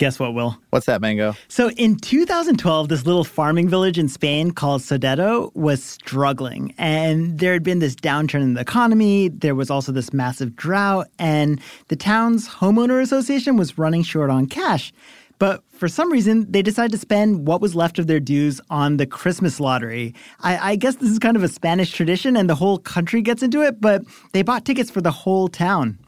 Guess what, Will? What's that, Mango? So in 2012, this little farming village in Spain called Sodeto was struggling. And there had been this downturn in the economy. There was also this massive drought. And the town's homeowner association was running short on cash. But for some reason, they decided to spend what was left of their dues on the Christmas lottery. I, I, guess this is kind of a Spanish tradition and the whole country gets into it, but they bought tickets for the whole town.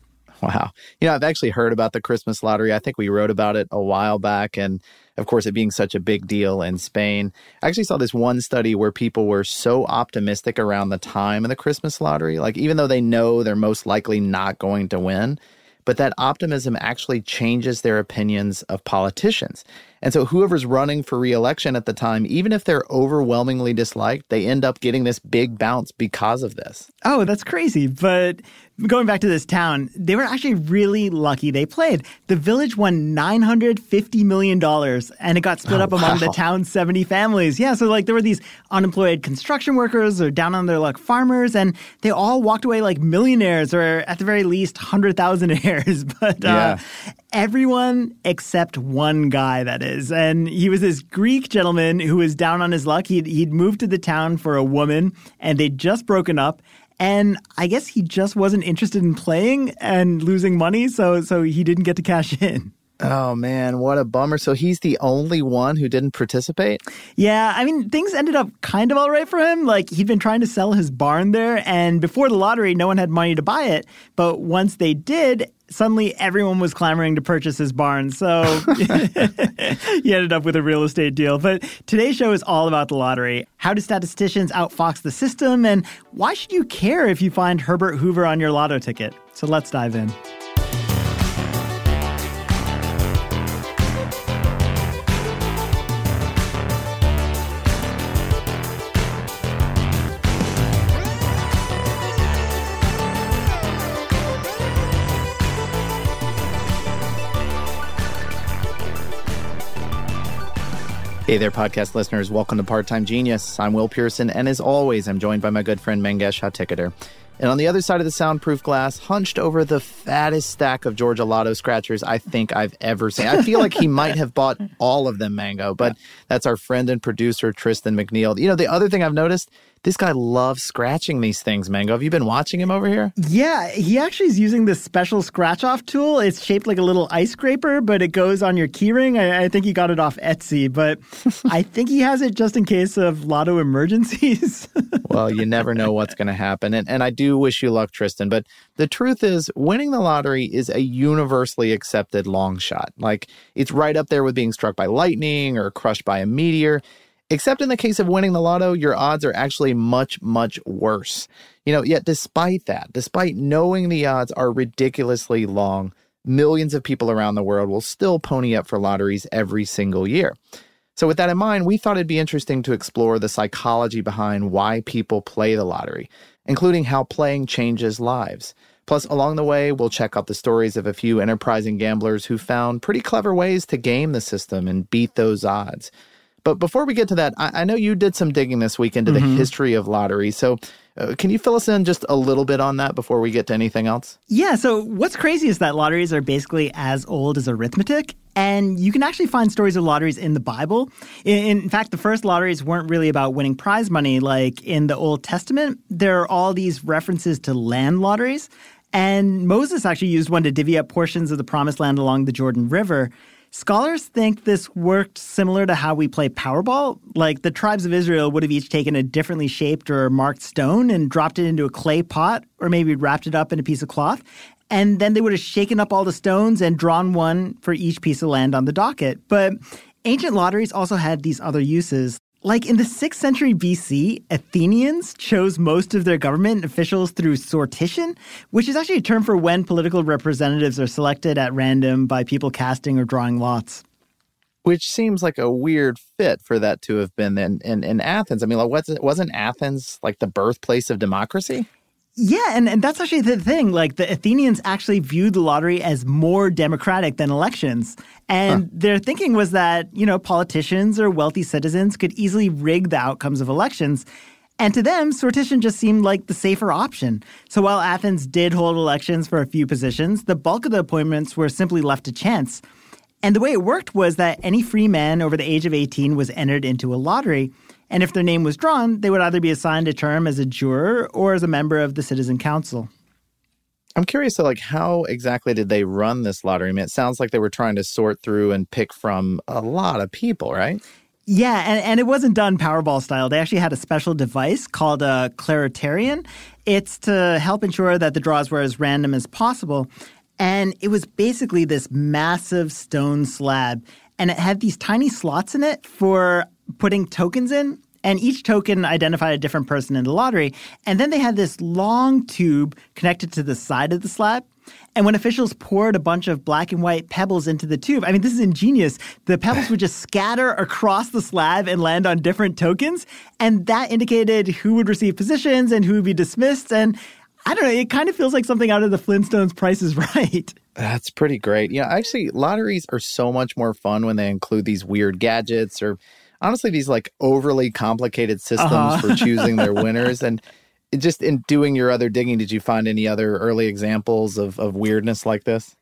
Wow. You know, I've actually heard about the Christmas lottery. I think we wrote about it a while back. And of course, it being such a big deal in Spain. I actually saw this one study where people were so optimistic around the time of the Christmas lottery. Like, even though they know they're most likely not going to win, but that optimism actually changes their opinions of politicians. And so whoever's running for reelection at the time, even if they're overwhelmingly disliked, they end up getting this big bounce because of this. Oh, that's crazy. But going back to this town, they were actually really lucky they played. The village won $950 million and it got split oh, up among wow. the town's 70 families. Yeah, so like there were these unemployed construction workers or down on their luck farmers, and they all walked away like millionaires or at the very least 100,000aires. But uh, yeah. everyone except one guy, that is. And he was this Greek gentleman who was down on his luck. He'd, he'd moved to the town for a woman and they'd just broken up and I guess he just wasn't interested in playing and losing money, so so he didn't get to cash in. Oh man, what a bummer. So he's the only one who didn't participate? Yeah, I mean, things ended up kind of all right for him. Like he'd been trying to sell his barn there, and before the lottery, no one had money to buy it. But once they did, suddenly everyone was clamoring to purchase his barn. So he ended up with a real estate deal. But today's show is all about the lottery. How do statisticians outfox the system? And why should you care if you find Herbert Hoover on your lotto ticket? So let's dive in. Hey there, podcast listeners. Welcome to Part Time Genius. I'm Will Pearson, and as always, I'm joined by my good friend Mangesh Hattikudur. And on the other side of the soundproof glass, hunched over the fattest stack of Georgia Lotto scratchers I think I've ever seen. I feel like he might have bought all of them, Mango, but that's our friend and producer, Tristan McNeil. You know, the other thing I've noticed this guy loves scratching these things, Mango. Have you been watching him over here? Yeah, he actually is using this special scratch off tool. It's shaped like a little ice scraper, but it goes on your keyring. I, I think he got it off Etsy, but I think he has it just in case of lotto emergencies. well, you never know what's going to happen. And, and I do wish you luck, Tristan. But the truth is, winning the lottery is a universally accepted long shot. Like, it's right up there with being struck by lightning or crushed by a meteor. Except in the case of winning the lotto, your odds are actually much, much worse. You know, yet despite that, despite knowing the odds are ridiculously long, millions of people around the world will still pony up for lotteries every single year. So, with that in mind, we thought it'd be interesting to explore the psychology behind why people play the lottery, including how playing changes lives. Plus, along the way, we'll check out the stories of a few enterprising gamblers who found pretty clever ways to game the system and beat those odds. But before we get to that, I, I know you did some digging this week into mm-hmm. the history of lottery. So, uh, can you fill us in just a little bit on that before we get to anything else? Yeah. So, what's crazy is that lotteries are basically as old as arithmetic. And you can actually find stories of lotteries in the Bible. In, in, fact, the first lotteries weren't really about winning prize money. Like in the Old Testament, there are all these references to land lotteries. And Moses actually used one to divvy up portions of the promised land along the Jordan River. Scholars think this worked similar to how we play Powerball. Like the tribes of Israel would have each taken a differently shaped or marked stone and dropped it into a clay pot, or maybe wrapped it up in a piece of cloth. And then they would have shaken up all the stones and drawn one for each piece of land on the docket. But ancient lotteries also had these other uses. Like in the 6th century BC, Athenians chose most of their government officials through sortition, which is actually a term for when political representatives are selected at random by people casting or drawing lots. Which seems like a weird fit for that to have been in, in, in Athens. I mean, like, wasn't Athens like the birthplace of democracy? Yeah, and, and that's actually the thing. Like the Athenians actually viewed the lottery as more democratic than elections. And huh. their thinking was that, you know, politicians or wealthy citizens could easily rig the outcomes of elections. And to them, sortition just seemed like the safer option. So while Athens did hold elections for a few positions, the bulk of the appointments were simply left to chance. And the way it worked was that any free man over the age of 18 was entered into a lottery. And if their name was drawn, they would either be assigned a term as a juror or as a member of the citizen council. I'm curious to like how exactly did they run this lottery? I mean, it sounds like they were trying to sort through and pick from a lot of people, right? Yeah, and, and it wasn't done Powerball style. They actually had a special device called a kleroterion. It's to help ensure that the draws were as random as possible. And it was basically this massive stone slab. And it had these tiny slots in it for putting tokens in and each token identified a different person in the lottery. And then they had this long tube connected to the side of the slab. And when officials poured a bunch of black and white pebbles into the tube, I mean, this is ingenious. The pebbles would just scatter across the slab and land on different tokens. And that indicated who would receive positions and who would be dismissed. And I don't know, it kind of feels like something out of the Flintstones Price is Right. That's pretty great. Yeah, actually, lotteries are so much more fun when they include these weird gadgets or honestly these like overly complicated systems uh-huh. for choosing their winners and just in doing your other digging did you find any other early examples of, of weirdness like this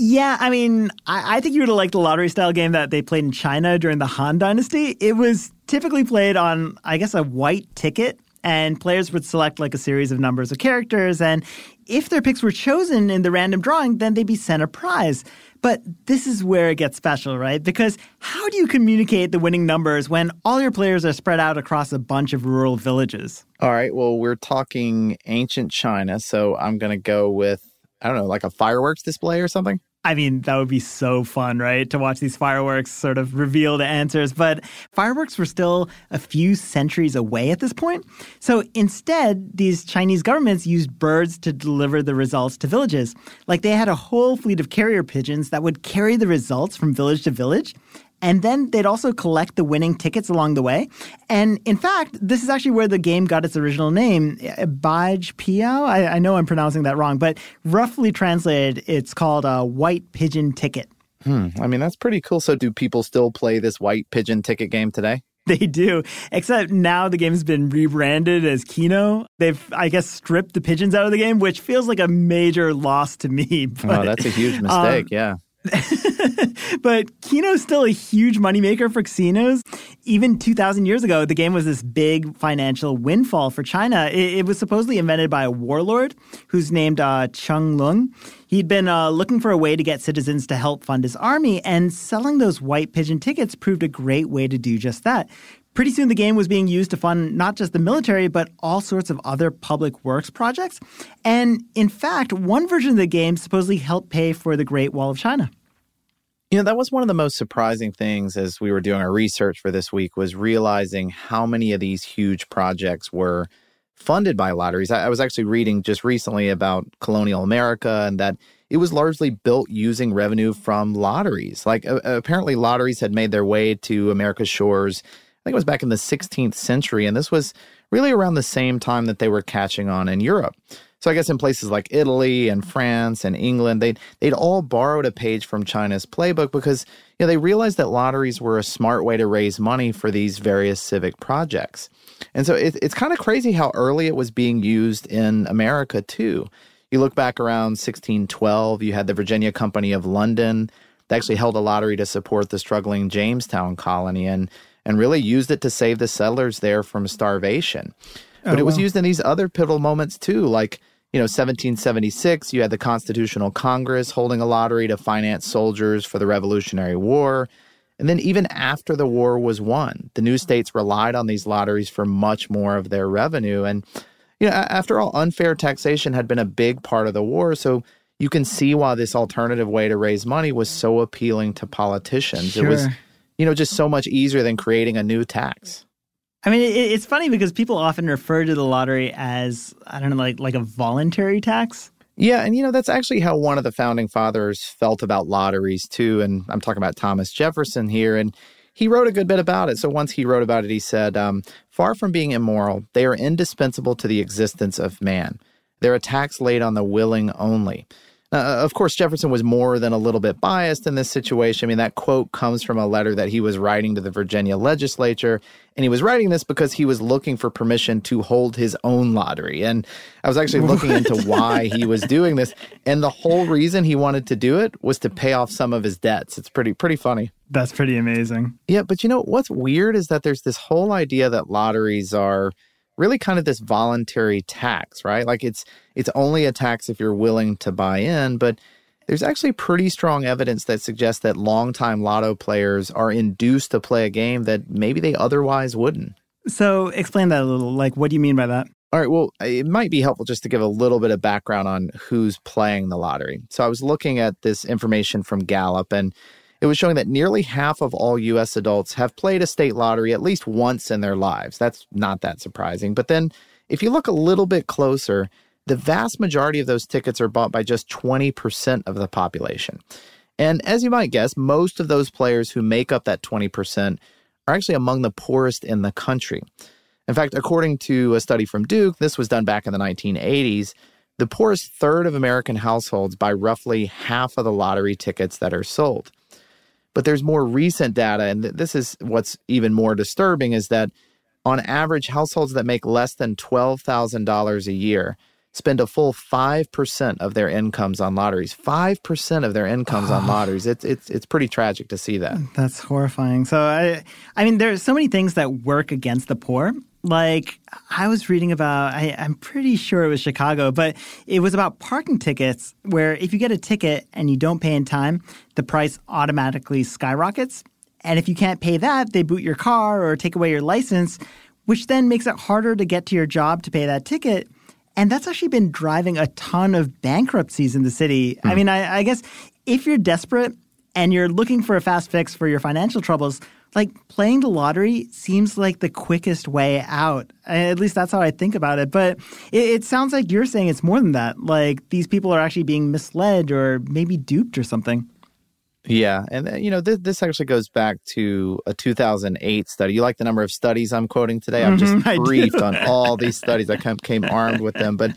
yeah, I mean, I, I, think you would have liked the lottery style game that they played in China during the Han Dynasty. It was typically played on, I guess, a white ticket, and players would select like a series of numbers of characters. And if their picks were chosen in the random drawing, then they'd be sent a prize. But this is where it gets special, right? Because how do you communicate the winning numbers when all your players are spread out across a bunch of rural villages? All right. Well, we're talking ancient China. So I'm going to go with, I don't know, like a fireworks display or something? I mean, that would be so fun, right? To watch these fireworks sort of reveal the answers. But fireworks were still a few centuries away at this point. So instead, these Chinese governments used birds to deliver the results to villages. Like they had a whole fleet of carrier pigeons that would carry the results from village to village. And then they'd also collect the winning tickets along the way. And in fact, this is actually where the game got its original name, Baj Piao. I, I know I'm pronouncing that wrong, but roughly translated, it's called a white pigeon ticket. Hmm. I mean, that's pretty cool. So, do people still play this white pigeon ticket game today? They do, except now the game's been rebranded as Keno. They've, I guess, stripped the pigeons out of the game, which feels like a major loss to me. But, oh, that's a huge mistake. Um, yeah. but Keno's still a huge moneymaker for casinos. Even 2,000 years ago, the game was this big financial windfall for China. It, it was supposedly invented by a warlord who's named uh, Cheng Lung. He'd been uh, looking for a way to get citizens to help fund his army, and selling those white pigeon tickets proved a great way to do just that. Pretty soon, the game was being used to fund not just the military, but all sorts of other public works projects. And in fact, one version of the game supposedly helped pay for the Great Wall of China. You know, that was one of the most surprising things as we were doing our research for this week was realizing how many of these huge projects were funded by lotteries. I, I was actually reading just recently about colonial America and that it was largely built using revenue from lotteries. Like uh, apparently, lotteries had made their way to America's shores. Think it was back in the 16th century, and this was really around the same time that they were catching on in Europe. So I guess in places like Italy and France and England, they'd they'd all borrowed a page from China's playbook because you know they realized that lotteries were a smart way to raise money for these various civic projects. And so it, it's kind of crazy how early it was being used in America too. You look back around 1612, you had the Virginia Company of London. They actually held a lottery to support the struggling Jamestown colony and and really used it to save the settlers there from starvation. But oh, it was wow. used in these other pivotal moments too, like you know 1776 you had the constitutional congress holding a lottery to finance soldiers for the revolutionary war and then even after the war was won the new states relied on these lotteries for much more of their revenue and you know after all unfair taxation had been a big part of the war so you can see why this alternative way to raise money was so appealing to politicians sure. it was you know just so much easier than creating a new tax I mean, it, it's funny because people often refer to the lottery as I don't know, like like a voluntary tax. Yeah, and you know that's actually how one of the founding fathers felt about lotteries too. And I'm talking about Thomas Jefferson here, and he wrote a good bit about it. So once he wrote about it, he said, um, "Far from being immoral, they are indispensable to the existence of man. They're a tax laid on the willing only." Uh, of course, Jefferson was more than a little bit biased in this situation. I mean, that quote comes from a letter that he was writing to the Virginia legislature. And he was writing this because he was looking for permission to hold his own lottery. And I was actually looking into why he was doing this. And the whole reason he wanted to do it was to pay off some of his debts. It's pretty, pretty funny. That's pretty amazing. Yeah. But you know, what's weird is that there's this whole idea that lotteries are really kind of this voluntary tax, right? Like it's it's only a tax if you're willing to buy in, but there's actually pretty strong evidence that suggests that longtime lotto players are induced to play a game that maybe they otherwise wouldn't. So, explain that a little. Like, what do you mean by that? All right, well, it might be helpful just to give a little bit of background on who's playing the lottery. So, I was looking at this information from Gallup, and it was showing that nearly half of all US adults have played a state lottery at least once in their lives. That's not that surprising. But then if you look a little bit closer, the vast majority of those tickets are bought by just 20% of the population. And as you might guess, most of those players who make up that 20% are actually among the poorest in the country. In fact, according to a study from Duke, this was done back in the 1980s, the poorest third of American households buy roughly half of the lottery tickets that are sold. But there's more recent data, and this is what's even more disturbing is that on average, households that make less than $12,000 a year spend a full 5% of their incomes on lotteries. 5% of their incomes on lotteries. It's, it's, it's pretty tragic to see that. That's horrifying. So, I, I mean, there's so many things that work against the poor like I was reading about, I, am pretty sure it was Chicago, but it was about parking tickets where if you get a ticket and you don't pay in time, the price automatically skyrockets. And if you can't pay that, they boot your car or take away your license, which then makes it harder to get to your job to pay that ticket. And that's actually been driving a ton of bankruptcies in the city. Mm. I hmm. mean, I, I guess if you're desperate and you're looking for a fast fix for your financial troubles, like playing the lottery seems like the quickest way out. At least that's how I think about it. But it, it, sounds like you're saying it's more than that. Like these people are actually being misled or maybe duped or something. Yeah, and uh, you know this, this actually goes back to a 2008 study. You like the number of studies I'm quoting today? I'm just mm-hmm, briefed on all these studies. I came armed with them, but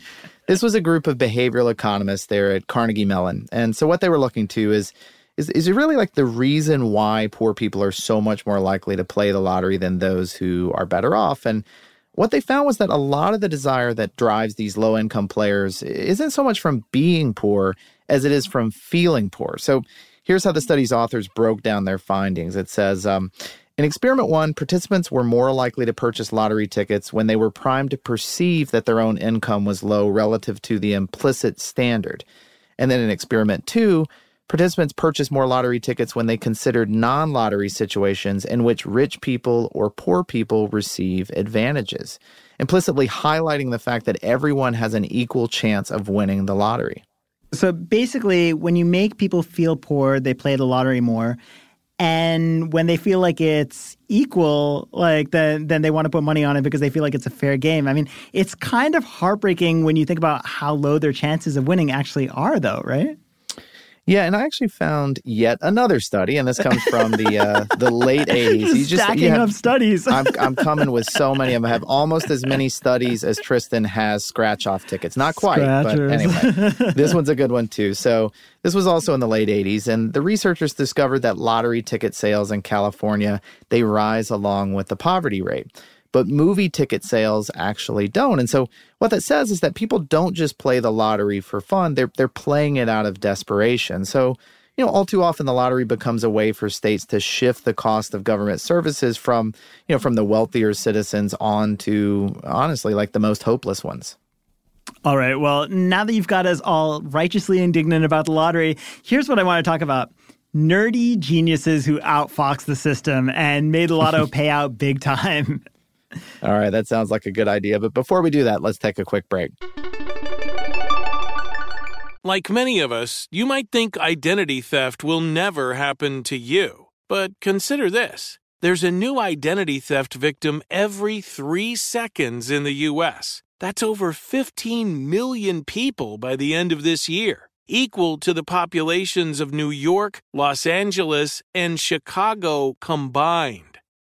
this was a group of behavioral economists there at Carnegie Mellon, and so what they were looking to is is is it really like the reason why poor people are so much more likely to play the lottery than those who are better off and what they found was that a lot of the desire that drives these low income players isn't so much from being poor as it is from feeling poor. So here's how the study's authors broke down their findings. It says um, in experiment one, participants were more likely to purchase lottery tickets when they were primed to perceive that their own income was low relative to the implicit standard. And then in experiment two, Participants purchased more lottery tickets when they considered non lottery situations in which rich people or poor people receive advantages, implicitly highlighting the fact that everyone has an equal chance of winning the lottery. So basically, when you make people feel poor, they play the lottery more. And when they feel like it's equal, like then then they want to put money on it because they feel like it's a fair game. I mean, it's kind of heartbreaking when you think about how low their chances of winning actually are, though, right? Yeah, and I actually found yet another study, and this comes from the uh, the late '80s. You just stacking have, up studies. I'm I'm coming with so many of them. I have almost as many studies as Tristan has scratch off tickets. Not quite, Scratchers. but anyway, this one's a good one too. So this was also in the late '80s, and the researchers discovered that lottery ticket sales in California they rise along with the poverty rate but movie ticket sales actually don't. And so what that says is that people don't just play the lottery for fun, they're they're playing it out of desperation. So you know, all too often the lottery becomes a way for states to shift the cost of government services from, you know, from the wealthier citizens on to honestly like the most hopeless ones. All right. Well, now that you've got us all righteously indignant about the lottery, here's what I want to talk about nerdy geniuses who outfox the system and made the lotto pay out big time. All right, that sounds like a good idea. But before we do that, let's take a quick break. Like many of us, you might think identity theft will never happen to you. But consider this there's a new identity theft victim every three seconds in the U.S. That's over 15 million people by the end of this year, equal to the populations of New York, Los Angeles, and Chicago combined.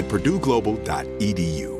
at purdueglobal.edu.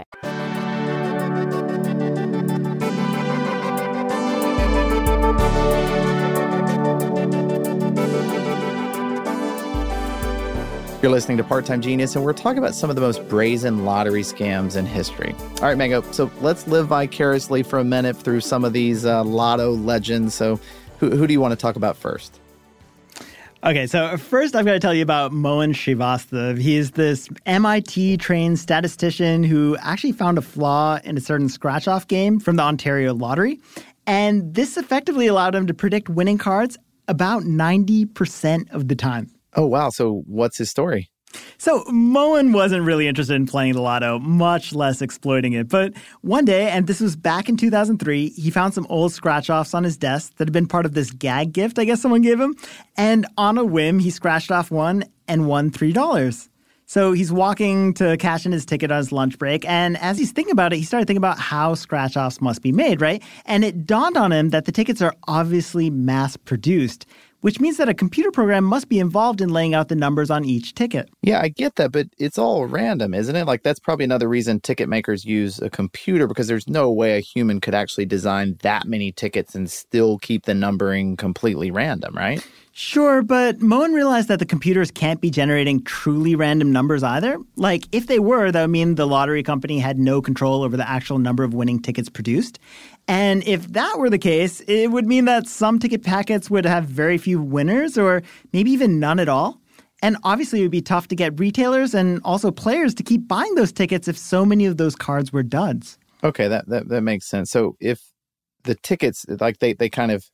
You're listening to Part Time Genius, and we're talking about some of the most brazen lottery scams in history. All right, Mango. So let's live vicariously for a minute through some of these uh, lotto legends. So, who, who do you want to talk about first? Okay, so first I've got to tell you about Mohan Srivastava. He's this MIT trained statistician who actually found a flaw in a certain scratch off game from the Ontario Lottery. And this effectively allowed him to predict winning cards about 90% of the time. Oh, wow. So what's his story? So Mohan wasn't really interested in playing the lotto, much less exploiting it. But one day, and this was back in 2003, he found some old scratch offs on his desk that had been part of this gag gift I guess someone gave him. And on a whim, he scratched off one and won $3. So he's walking to cash in his ticket on his lunch break. And as he's thinking about it, he started thinking about how scratch offs must be made, right? And it dawned on him that the tickets are obviously mass produced which means that a computer program must be involved in laying out the numbers on each ticket. Yeah, I get that, but it's all random, isn't it? Like, that's probably another reason ticket makers use a computer because there's no way a human could actually design that many tickets and still keep the numbering completely random, right? Sure, but Mohan realized that the computers can't be generating truly random numbers either. Like, if they were, that would mean the lottery company had no control over the actual number of winning tickets produced. And if that were the case, it would mean that some ticket packets would have very few winners or maybe even none at all. And obviously, it would be tough to get retailers and also players to keep buying those tickets if so many of those cards were duds. Okay, that, that, that makes sense. So if the tickets, like they, they kind of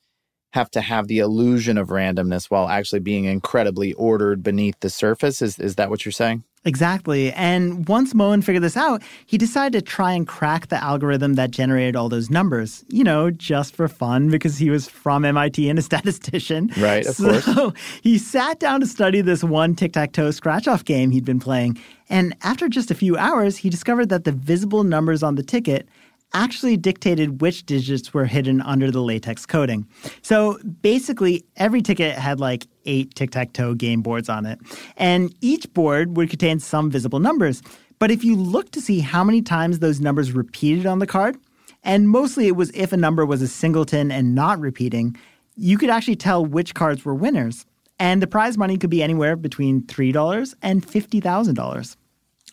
have to have the illusion of randomness while actually being incredibly ordered beneath the surface. Is, is that what you're saying? Exactly. And once Mohan figured this out, he decided to try and crack the algorithm that generated all those numbers, you know, just for fun because he was from MIT and a statistician. Right, of so course. he sat down to study this one tic tac toe scratch off game he'd been playing. And after just a few hours, he discovered that the visible numbers on the ticket actually dictated which digits were hidden under the latex coating. So basically, every ticket had like eight tic tac toe game boards on it. And each board would contain some visible numbers. But if you look to see how many times those numbers repeated on the card, and mostly it was if a number was a singleton and not repeating, you could actually tell which cards were winners. And the prize money could be anywhere between $3 and $50,000.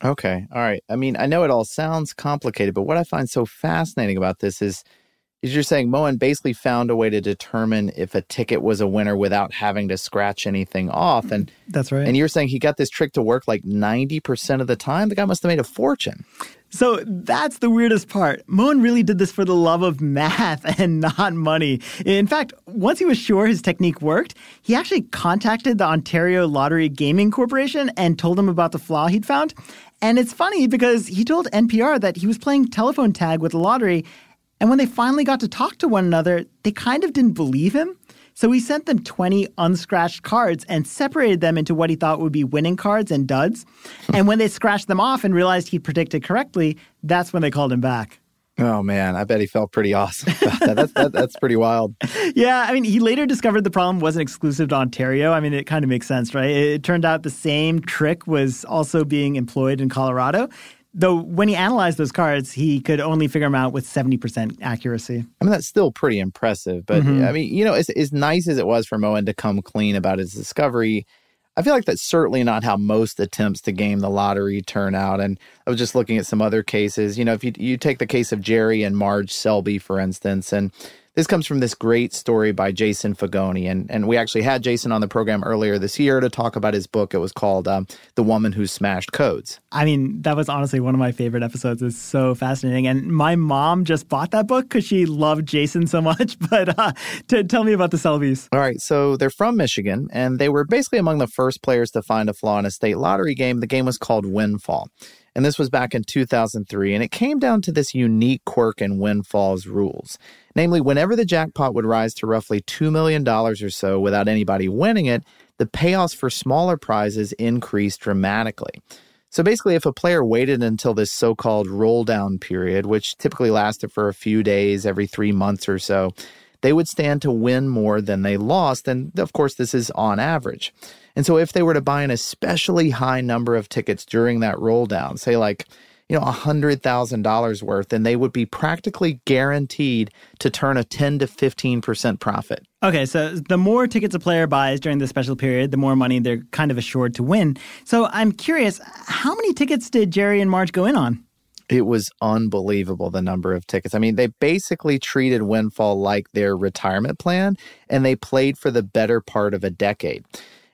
Okay. All right. I mean, I know it all sounds complicated, but what I find so fascinating about this is is you're saying Mohan basically found a way to determine if a ticket was a winner without having to scratch anything off. Mm-hmm. And that's right. And you're saying he got this trick to work like 90% of the time? The guy must have made a fortune. So that's the weirdest part. Mohan really did this for the love of math and not money. In fact, once he was sure his technique worked, he actually contacted the Ontario Lottery Gaming Corporation and told them about the flaw he'd found. And it's funny because he told NPR that he was playing telephone tag with the lottery and when they finally got to talk to one another, they kind of didn't believe him. So he sent them 20 unscratched cards and separated them into what he thought would be winning cards and duds. Hmm. and when they scratched them off and realized he'd predicted correctly, that's when they called him back. Oh man, I bet he felt pretty awesome about that. That's that, that's pretty wild. Yeah, I mean, he later discovered the problem wasn't exclusive to Ontario. I mean, it kind of makes sense, right? It, it turned out the same trick was also being employed in Colorado. Though when he analyzed those cards, he could only figure them out with 70% accuracy. I mean, that's still pretty impressive. But mm-hmm. I mean, you know, as, as nice as it was for Mohan to come clean about his discovery, I feel like that's certainly not how most attempts to game the lottery turn out. And I was just looking at some other cases. You know, if you, you take the case of Jerry and Marge Selby, for instance, and this comes from this great story by Jason Fagone. And, and we actually had Jason on the program earlier this year to talk about his book. It was called um, The Woman Who Smashed Codes. I mean, that was honestly one of my favorite episodes. It's so fascinating. And my mom just bought that book because she loved Jason so much. But uh, to, tell me about the Selbys. All right. So they're from Michigan, and they were basically among the first players to find a flaw in a state lottery game. The game was called Windfall. And this was back in 2003. And it came down to this unique quirk in Windfall's rules. Namely, whenever the jackpot would rise to roughly $2 million or so without anybody winning it, the payoffs for smaller prizes increased dramatically. So basically, if a player waited until this so called roll down period, which typically lasted for a few days every three months or so, they would stand to win more than they lost. And of course, this is on average. And so if they were to buy an especially high number of tickets during that roll down, say like, you know, $100,000 worth, then they would be practically guaranteed to turn a 10 to 15% profit. Okay, so the more tickets a player buys during the special period, the more money they're kind of assured to win. So I'm curious, how many tickets did Jerry and Marge go in on? It was unbelievable the number of tickets. I mean, they basically treated Windfall like their retirement plan, and they played for the better part of a decade.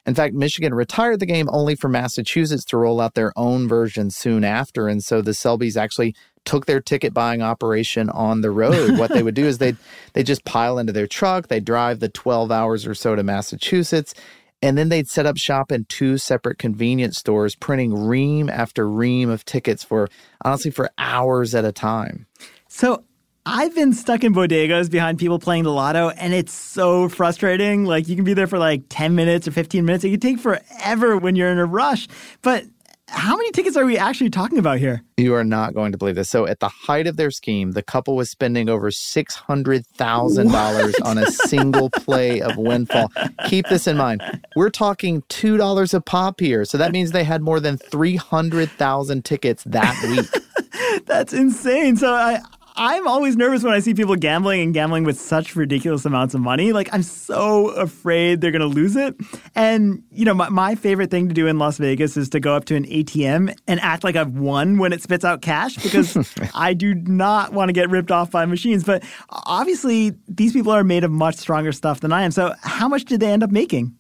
In fact, Michigan retired the game only for Massachusetts to roll out their own version soon after. And so the Selbys actually took their ticket buying operation on the road. what they would do is they'd, they just pile into their truck, they'd drive the 12 hours or so to Massachusetts, and then they'd set up shop in two separate convenience stores, printing ream after ream of tickets for honestly for hours at a time. So I've been stuck in bodegas behind people playing the lotto, and it's so frustrating. Like, you can be there for like 10 minutes or 15 minutes. It can take forever when you're in a rush. But how many tickets are we actually talking about here? You are not going to believe this. So, at the height of their scheme, the couple was spending over $600,000 on a single play of Windfall. Keep this in mind. We're talking $2 a pop here. So, that means they had more than 300,000 tickets that week. That's insane. So, I, I'm always nervous when I see people gambling and gambling with such ridiculous amounts of money. Like, I'm so afraid they're going to lose it. And, you know, my, my favorite thing to do in Las Vegas is to go up to an ATM and act like I've won when it spits out cash because I do not want to get ripped off by machines. But obviously, these people are made of much stronger stuff than I am. So, how much did they end up making?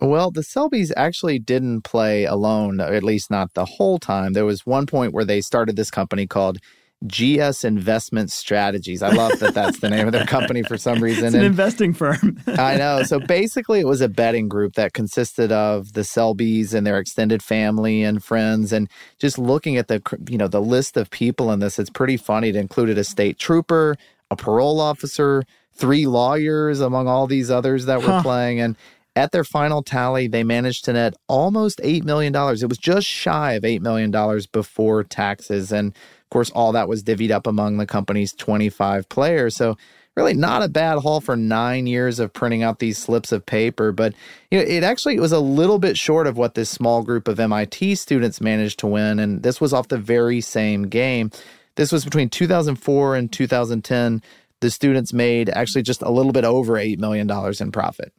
Well, the Selbys actually didn't play alone, at least not the whole time. There was one point where they started this company called GS Investment Strategies. I love that that's the name of their company for some reason. It's an and investing firm. I know. So basically, it was a betting group that consisted of the Selbys and their extended family and friends. And just looking at the you know the list of people in this, it's pretty funny. It included a state trooper, a parole officer, three lawyers, among all these others that were huh. playing. And at their final tally, they managed to net almost $8 million. It was just shy of $8 million before taxes. And course, all that was divvied up among the company's 25 players. So really not a bad haul for nine years of printing out these slips of paper. But you know, it actually was a little bit short of what this small group of MIT students managed to win. And this was off the very same game. This was between 2004 and 2010. The students made actually just a little bit over $8 million in profit.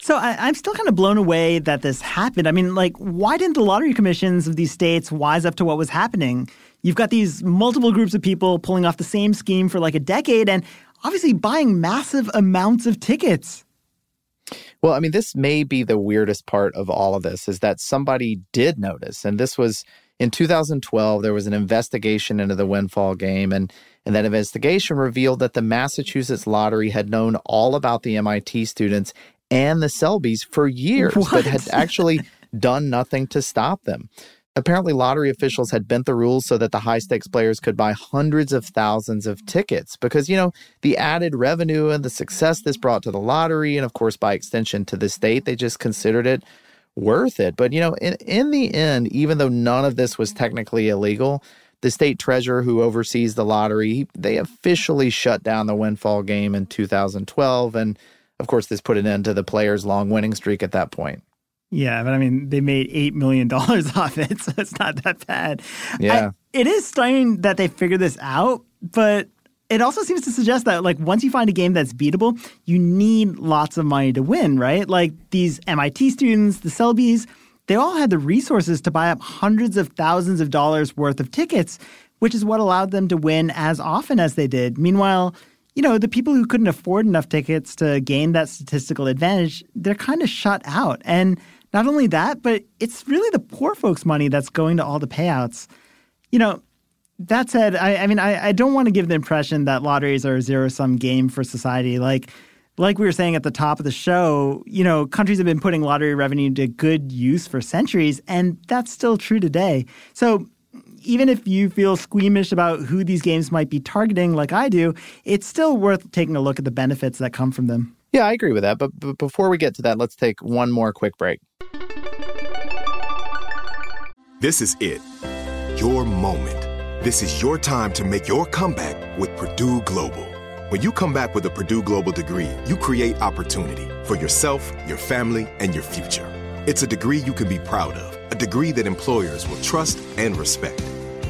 So I, am still kind of blown away that this happened. I mean, like, why didn't the lottery commissions of these states wise up to what was happening? You've got these multiple groups of people pulling off the same scheme for like a decade and obviously buying massive amounts of tickets. Well, I mean, this may be the weirdest part of all of this is that somebody did notice. And this was in 2012, there was an investigation into the windfall game. And, and that investigation revealed that the Massachusetts lottery had known all about the MIT students and the Selbys for years, what? but had actually done nothing to stop them. Apparently, lottery officials had bent the rules so that the high stakes players could buy hundreds of thousands of tickets because, you know, the added revenue and the success this brought to the lottery, and of course, by extension to the state, they just considered it worth it. But, you know, in, in the end, even though none of this was technically illegal, the state treasurer who oversees the lottery, they officially shut down the windfall game in 2012. And of course, this put an end to the players' long winning streak at that point. Yeah, but I mean, they made $8 million off it, so it's not that bad. Yeah. I, it is stunning that they figured this out, but it also seems to suggest that, like, once you find a game that's beatable, you need lots of money to win, right? Like, these MIT students, the Selbys, they all had the resources to buy up hundreds of thousands of dollars worth of tickets, which is what allowed them to win as often as they did. Meanwhile, you know, the people who couldn't afford enough tickets to gain that statistical advantage, they're kind of shut out. And not only that, but it's really the poor folks' money that's going to all the payouts. You know, that said, I, I mean, I, I don't want to give the impression that lotteries are a zero sum game for society. Like, like we were saying at the top of the show, you know, countries have been putting lottery revenue to good use for centuries, and that's still true today. So even if you feel squeamish about who these games might be targeting, like I do, it's still worth taking a look at the benefits that come from them. Yeah, I agree with that. But, but before we get to that, let's take one more quick break. This is it. Your moment. This is your time to make your comeback with Purdue Global. When you come back with a Purdue Global degree, you create opportunity for yourself, your family, and your future. It's a degree you can be proud of, a degree that employers will trust and respect.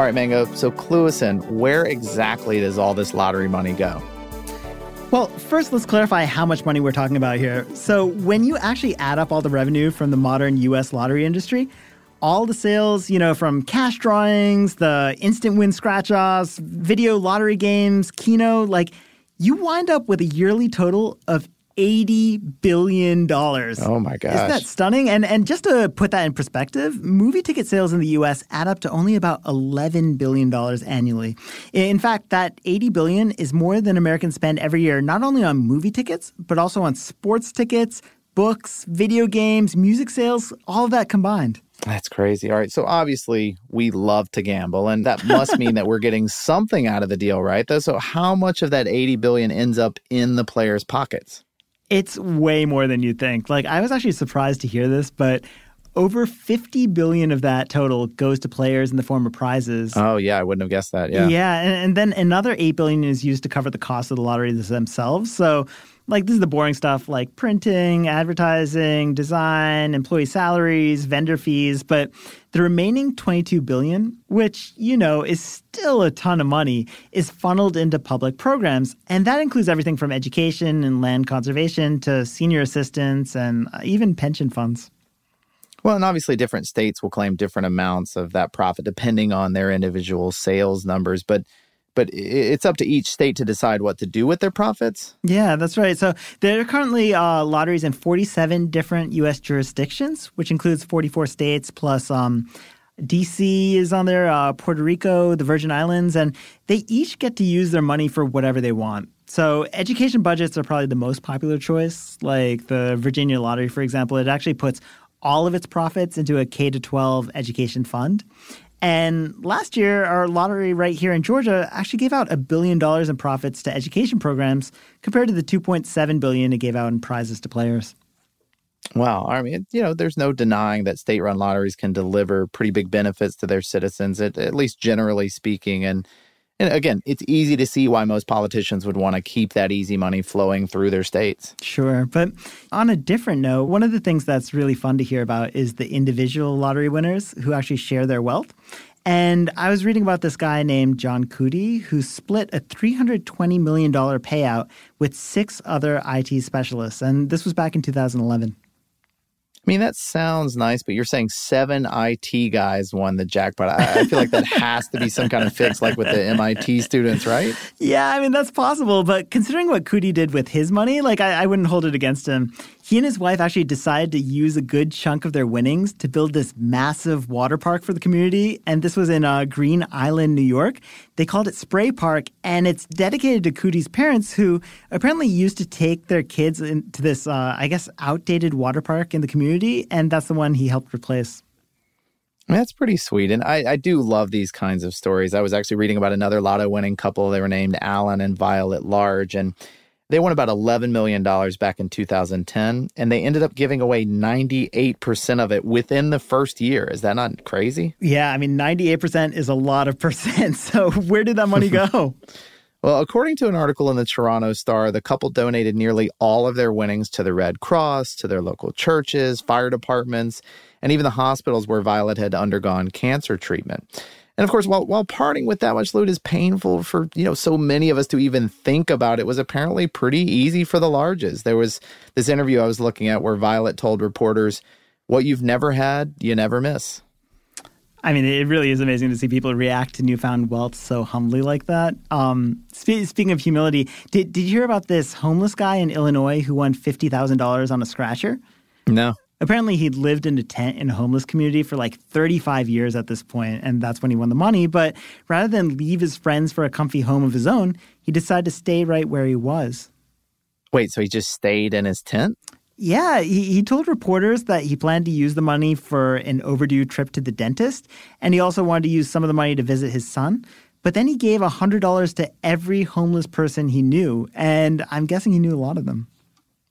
All right, Mango. So clue us in. Where exactly does all this lottery money go? Well, first, let's clarify how much money we're talking about here. So, when you actually add up all the revenue from the modern US lottery industry, all the sales, you know, from cash drawings, the instant win scratch offs, video lottery games, Keno, like you wind up with a yearly total of $80 billion. Oh my gosh. Isn't that stunning? And and just to put that in perspective, movie ticket sales in the US add up to only about $11 billion annually. In fact, that 80 billion is more than Americans spend every year, not only on movie tickets, but also on sports tickets, books, video games, music sales, all of that combined. That's crazy. All right. So obviously, we love to gamble, and that must mean that we're getting something out of the deal, right? Though, so how much of that 80 billion ends up in the players' pockets? It's way more than you'd think. Like I was actually surprised to hear this, but over 50 billion of that total goes to players in the form of prizes. Oh yeah, I wouldn't have guessed that. Yeah. Yeah, and, and then another 8 billion is used to cover the cost of the lotteries themselves. So like this is the boring stuff like printing, advertising, design, employee salaries, vendor fees, but the remaining 22 billion, which you know is still a ton of money, is funneled into public programs, and that includes everything from education and land conservation to senior assistance and uh, even pension funds. Well, and obviously different states will claim different amounts of that profit depending on their individual sales numbers, but but it's up to each state to decide what to do with their profits. Yeah, that's right. So there are currently uh, lotteries in 47 different U.S. jurisdictions, which includes 44 states plus. Um, DC is on there, uh, Puerto Rico, the Virgin Islands, and they each get to use their money for whatever they want. So, education budgets are probably the most popular choice. Like the Virginia Lottery, for example, it actually puts all of its profits into a K to 12 education fund. And last year, our lottery right here in Georgia actually gave out a billion dollars in profits to education programs compared to the 2.7 billion it gave out in prizes to players. Wow. I mean, you know, there's no denying that state run lotteries can deliver pretty big benefits to their citizens, at, at least generally speaking. And and again, it's easy to see why most politicians would want to keep that easy money flowing through their states. Sure. But on a different note, one of the things that's really fun to hear about is the individual lottery winners who actually share their wealth. And I was reading about this guy named John Coody who split a $320 million payout with six other IT specialists. And this was back in 2011. I mean, that sounds nice, but you're saying seven IT guys won the jackpot. I, I feel like that has to be some kind of fix, like with the MIT students, right? Yeah, I mean, that's possible. But considering what Coody did with his money, like, I, I wouldn't hold it against him. He and his wife actually decided to use a good chunk of their winnings to build this massive water park for the community. And this was in uh, Green Island, New York. They called it Spray Park, and it's dedicated to Coody's parents, who apparently used to take their kids into this, uh, I guess, outdated water park in the community, and that's the one he helped replace. That's pretty sweet. And I, I do love these kinds of stories. I was actually reading about another lotto winning couple. They were named Alan and Violet Large. And they won about $11 million back in 2010, and they ended up giving away 98% of it within the first year. Is that not crazy? Yeah, I mean, 98% is a lot of percent. So, where did that money go? well, according to an article in the Toronto Star, the couple donated nearly all of their winnings to the Red Cross, to their local churches, fire departments, and even the hospitals where Violet had undergone cancer treatment. And of course, while while parting with that much loot is painful for you know so many of us to even think about, it was apparently pretty easy for the larges. There was this interview I was looking at where Violet told reporters, "What you've never had, you never miss." I mean, it really is amazing to see people react to newfound wealth so humbly like that. Um, spe- speaking of humility, did, did you hear about this homeless guy in Illinois who won $50,000 on a scratcher? No. Apparently, he'd lived in a tent in a homeless community for like 35 years at this point, and that's when he won the money. But rather than leave his friends for a comfy home of his own, he decided to stay right where he was. Wait, so he just stayed in his tent? Yeah, he, he told reporters that he planned to use the money for an overdue trip to the dentist, and he also wanted to use some of the money to visit his son. But then he gave $100 to every homeless person he knew, and I'm guessing he knew a lot of them.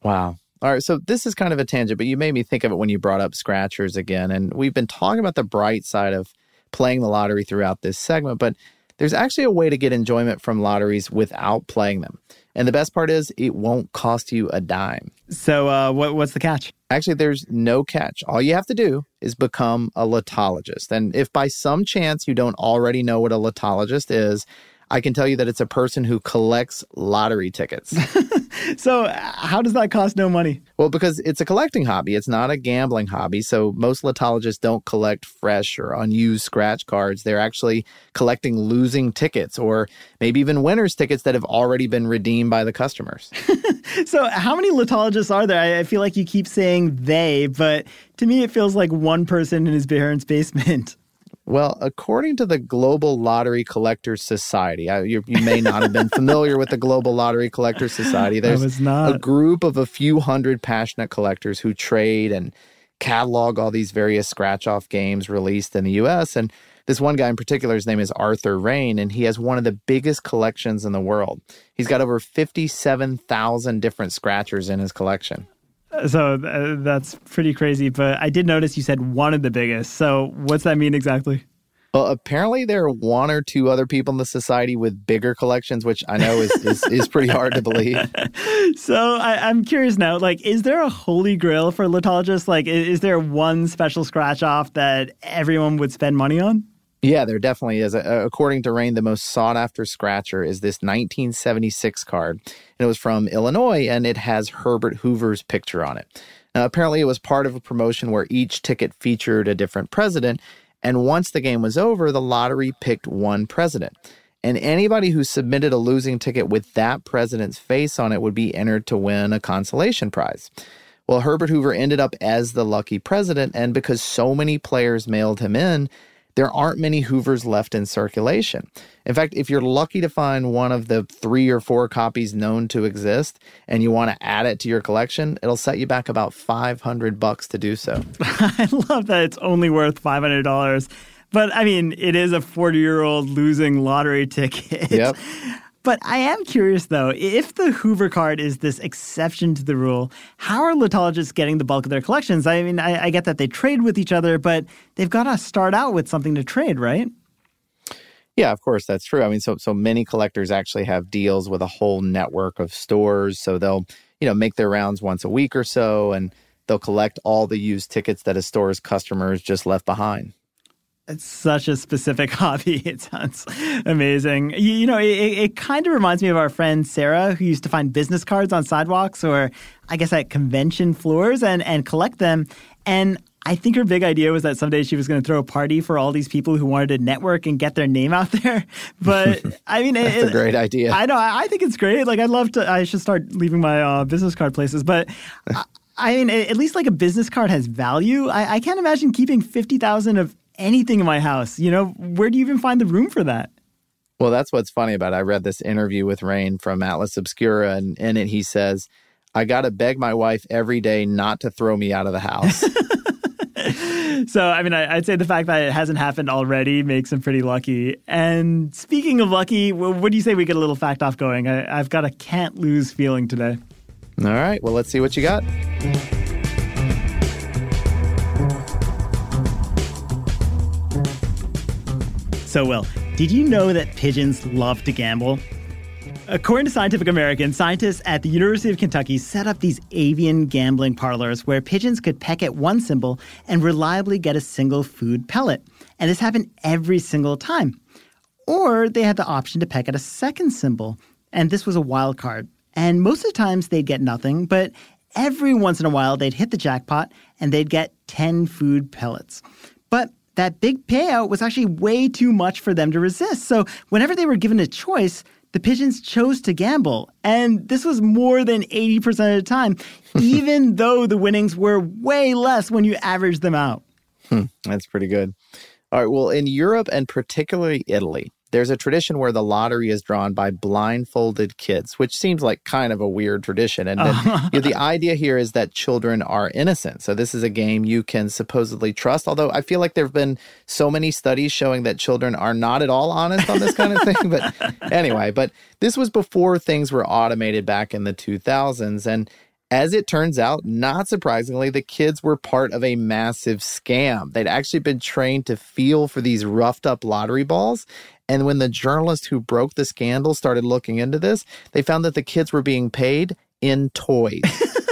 Wow. All right, so this is kind of a tangent, but you made me think of it when you brought up scratchers again. And we've been talking about the bright side of playing the lottery throughout this segment, but there's actually a way to get enjoyment from lotteries without playing them. And the best part is, it won't cost you a dime. So, uh, what, what's the catch? Actually, there's no catch. All you have to do is become a lotologist. And if by some chance you don't already know what a lotologist is, I can tell you that it's a person who collects lottery tickets. so, how does that cost no money? Well, because it's a collecting hobby, it's not a gambling hobby. So, most lotologists don't collect fresh or unused scratch cards. They're actually collecting losing tickets or maybe even winners' tickets that have already been redeemed by the customers. so, how many lotologists are there? I feel like you keep saying they, but to me, it feels like one person in his parents' basement. Well, according to the Global Lottery Collectors Society, I, you, you, may not have been familiar with the Global Lottery Collectors Society. There's a group of a few hundred passionate collectors who trade and catalog all these various scratch off games released in the US. And this one guy in particular, his name is Arthur Rain, and he has one of the biggest collections in the world. He's got over 57,000 different scratchers in his collection. So uh, that's pretty crazy. But I did notice you said one of the biggest. So what's that mean exactly? Well, apparently there are one or two other people in the society with bigger collections, which I know is is, is pretty hard to believe. So I, am curious now, like, is there a holy grail for lotologists? Like, is, is there one special scratch off that everyone would spend money on? Yeah, there definitely is. According to Rain, the most sought after scratcher is this 1976 card. And it was from Illinois and it has Herbert Hoover's picture on it. Now, apparently, it was part of a promotion where each ticket featured a different president. And once the game was over, the lottery picked one president. And anybody who submitted a losing ticket with that president's face on it would be entered to win a consolation prize. Well, Herbert Hoover ended up as the lucky president, and because so many players mailed him in, there aren't many Hoovers left in circulation. In fact, if you're lucky to find one of the three or four copies known to exist and you want to add it to your collection, it'll set you back about 500 bucks to do so. I love that it's only worth $500. But I mean, it is a 40 year old losing lottery ticket. Yep. But I am curious though, if the Hoover card is this exception to the rule, how are lotologists getting the bulk of their collections? I mean, I, I get that they trade with each other, but they've got to start out with something to trade, right? Yeah, of course, that's true. I mean, so so many collectors actually have deals with a whole network of stores. So they'll, you know, make their rounds once a week or so and they'll collect all the used tickets that a store's customers just left behind. It's such a specific hobby. It sounds amazing. You, you know, it, it kind of reminds me of our friend Sarah, who used to find business cards on sidewalks or I guess at convention floors and, and collect them. And I think her big idea was that someday she was going to throw a party for all these people who wanted to network and get their name out there. But I mean, that's it, a great idea. I know. I think it's great. Like, I'd love to. I should start leaving my uh, business card places. But I mean, at least like a business card has value. I, I can't imagine keeping fifty thousand of anything in my house. You know, where do you even find the room for that? Well, that's what's funny about it. I read this interview with Rain from Atlas Obscura, and in it he says, I got to beg my wife every day not to throw me out of the house. so, I mean, I, would say the fact that it hasn't happened already makes him pretty lucky. And speaking of lucky, what do you say we get a little fact off going? I, I've got a can't lose feeling today. All right. Well, let's see what you got. So, Will, did you know that pigeons love to gamble? According to Scientific American, scientists at the University of Kentucky set up these avian gambling parlors where pigeons could peck at one symbol and reliably get a single food pellet. And this happened every single time. Or they had the option to peck at a second symbol. And this was a wild card. And most of the times they'd get nothing, but every once in a while they'd hit the jackpot and they'd get 10 food pellets. That big payout was actually way too much for them to resist. So whenever they were given a choice, the pigeons chose to gamble. And this was more than 80% of the time, even though the winnings were way less when you average them out. Hmm, that's pretty good. All right. Well, in Europe and particularly Italy, there's a tradition where the lottery is drawn by blindfolded kids, which seems like kind of a weird tradition. And then, oh. you know, the idea here is that children are innocent. So this is a game you can supposedly trust. Although I feel like there have been so many studies showing that children are not at all honest on this kind of thing. But anyway, but this was before things were automated back in the 2000s. And as it turns out, not surprisingly, the kids were part of a massive scam. They'd actually been trained to feel for these roughed up lottery balls. And when the journalist who broke the scandal started looking into this, they found that the kids were being paid in toys.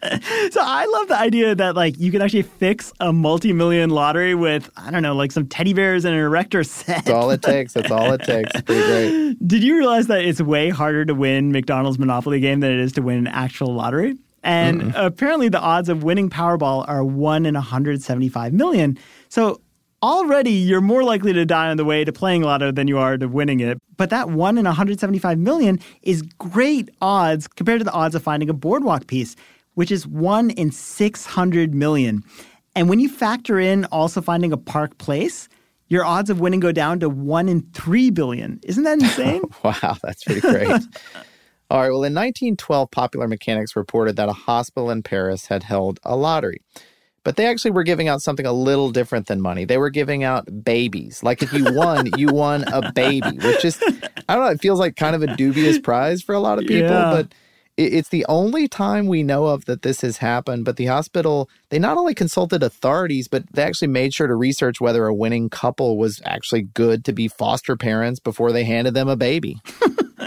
so I love the idea that like you can actually fix a multi-million lottery with I don't know like some teddy bears and an erector set. That's all it takes. That's all it takes. It's pretty great. Did you realize that it's way harder to win McDonald's Monopoly game than it is to win an actual lottery? And Mm-mm. apparently the odds of winning Powerball are 1 in 175 million. So already you're more likely to die on the way to playing lotto than you are to winning it. But that 1 in 175 million is great odds compared to the odds of finding a boardwalk piece which is one in 600 million. And when you factor in also finding a park place, your odds of winning go down to one in 3 billion. Isn't that insane? wow, that's pretty great. All right, well, in 1912, Popular Mechanics reported that a hospital in Paris had held a lottery. But they actually were giving out something a little different than money. They were giving out babies. Like if you won, you won a baby, which is, I don't know, it feels like kind of a dubious prize for a lot of people. Yeah. But it's the only time we know of that this has happened. But the hospital, they not only consulted authorities, but they actually made sure to research whether a winning couple was actually good to be foster parents before they handed them a baby.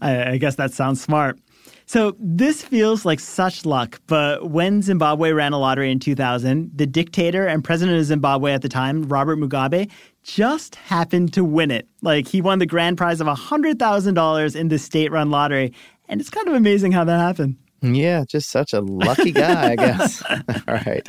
I, I guess that sounds smart. So this feels like such luck, but when Zimbabwe ran a lottery in 2000, the dictator and president of Zimbabwe at the time, Robert Mugabe, just happened to win it. Like he won the grand prize of $100,000 in the state-run lottery, and it's kind of amazing how that happened. Yeah, just such a lucky guy, I guess. all right.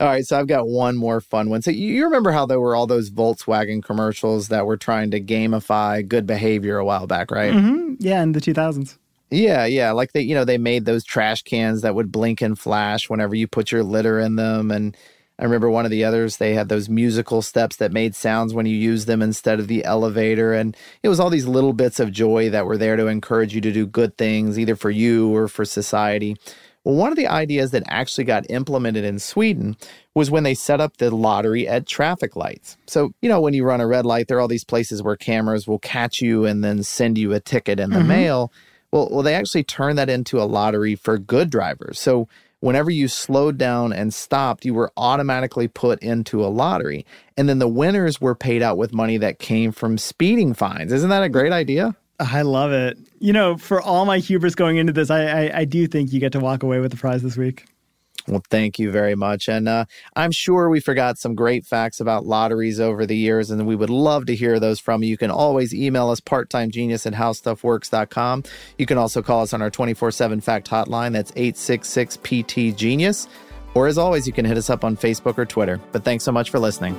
All right, so I've got one more fun one. So you remember how there were all those Volkswagen commercials that were trying to gamify good behavior a while back, right? Mm-hmm. Yeah, in the 2000s. Yeah, yeah, like they, you know, they made those trash cans that would blink and flash whenever you put your litter in them and I remember one of the others, they had those musical steps that made sounds when you used them instead of the elevator. And it was all these little bits of joy that were there to encourage you to do good things, either for you or for society. Well, one of the ideas that actually got implemented in Sweden was when they set up the lottery at traffic lights. So, you know, when you run a red light, there are all these places where cameras will catch you and then send you a ticket in the mm-hmm. mail. Well, well, they actually turned that into a lottery for good drivers. So whenever you slowed down and stopped, you were automatically put into a lottery. And then the winners were paid out with money that came from speeding fines. Isn't that a great idea? I love it. You know, for all my hubris going into this, I, I, I do think you get to walk away with the prize this week. Well, thank you very much. And uh, I'm sure we forgot some great facts about lotteries over the years, and we would love to hear those from you. You can always email us parttimegenius at howstuffworks.com. You can also call us on our 24 7 fact hotline. That's 866 PT Genius. Or as always, you can hit us up on Facebook or Twitter. But thanks so much for listening.